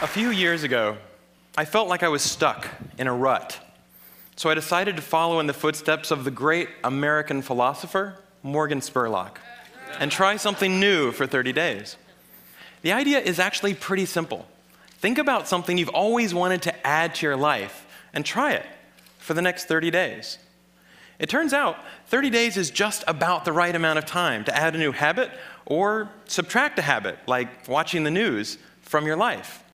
A few years ago, I felt like I was stuck in a rut. So I decided to follow in the footsteps of the great American philosopher, Morgan Spurlock, and try something new for 30 days. The idea is actually pretty simple. Think about something you've always wanted to add to your life and try it for the next 30 days. It turns out 30 days is just about the right amount of time to add a new habit or subtract a habit, like watching the news, from your life.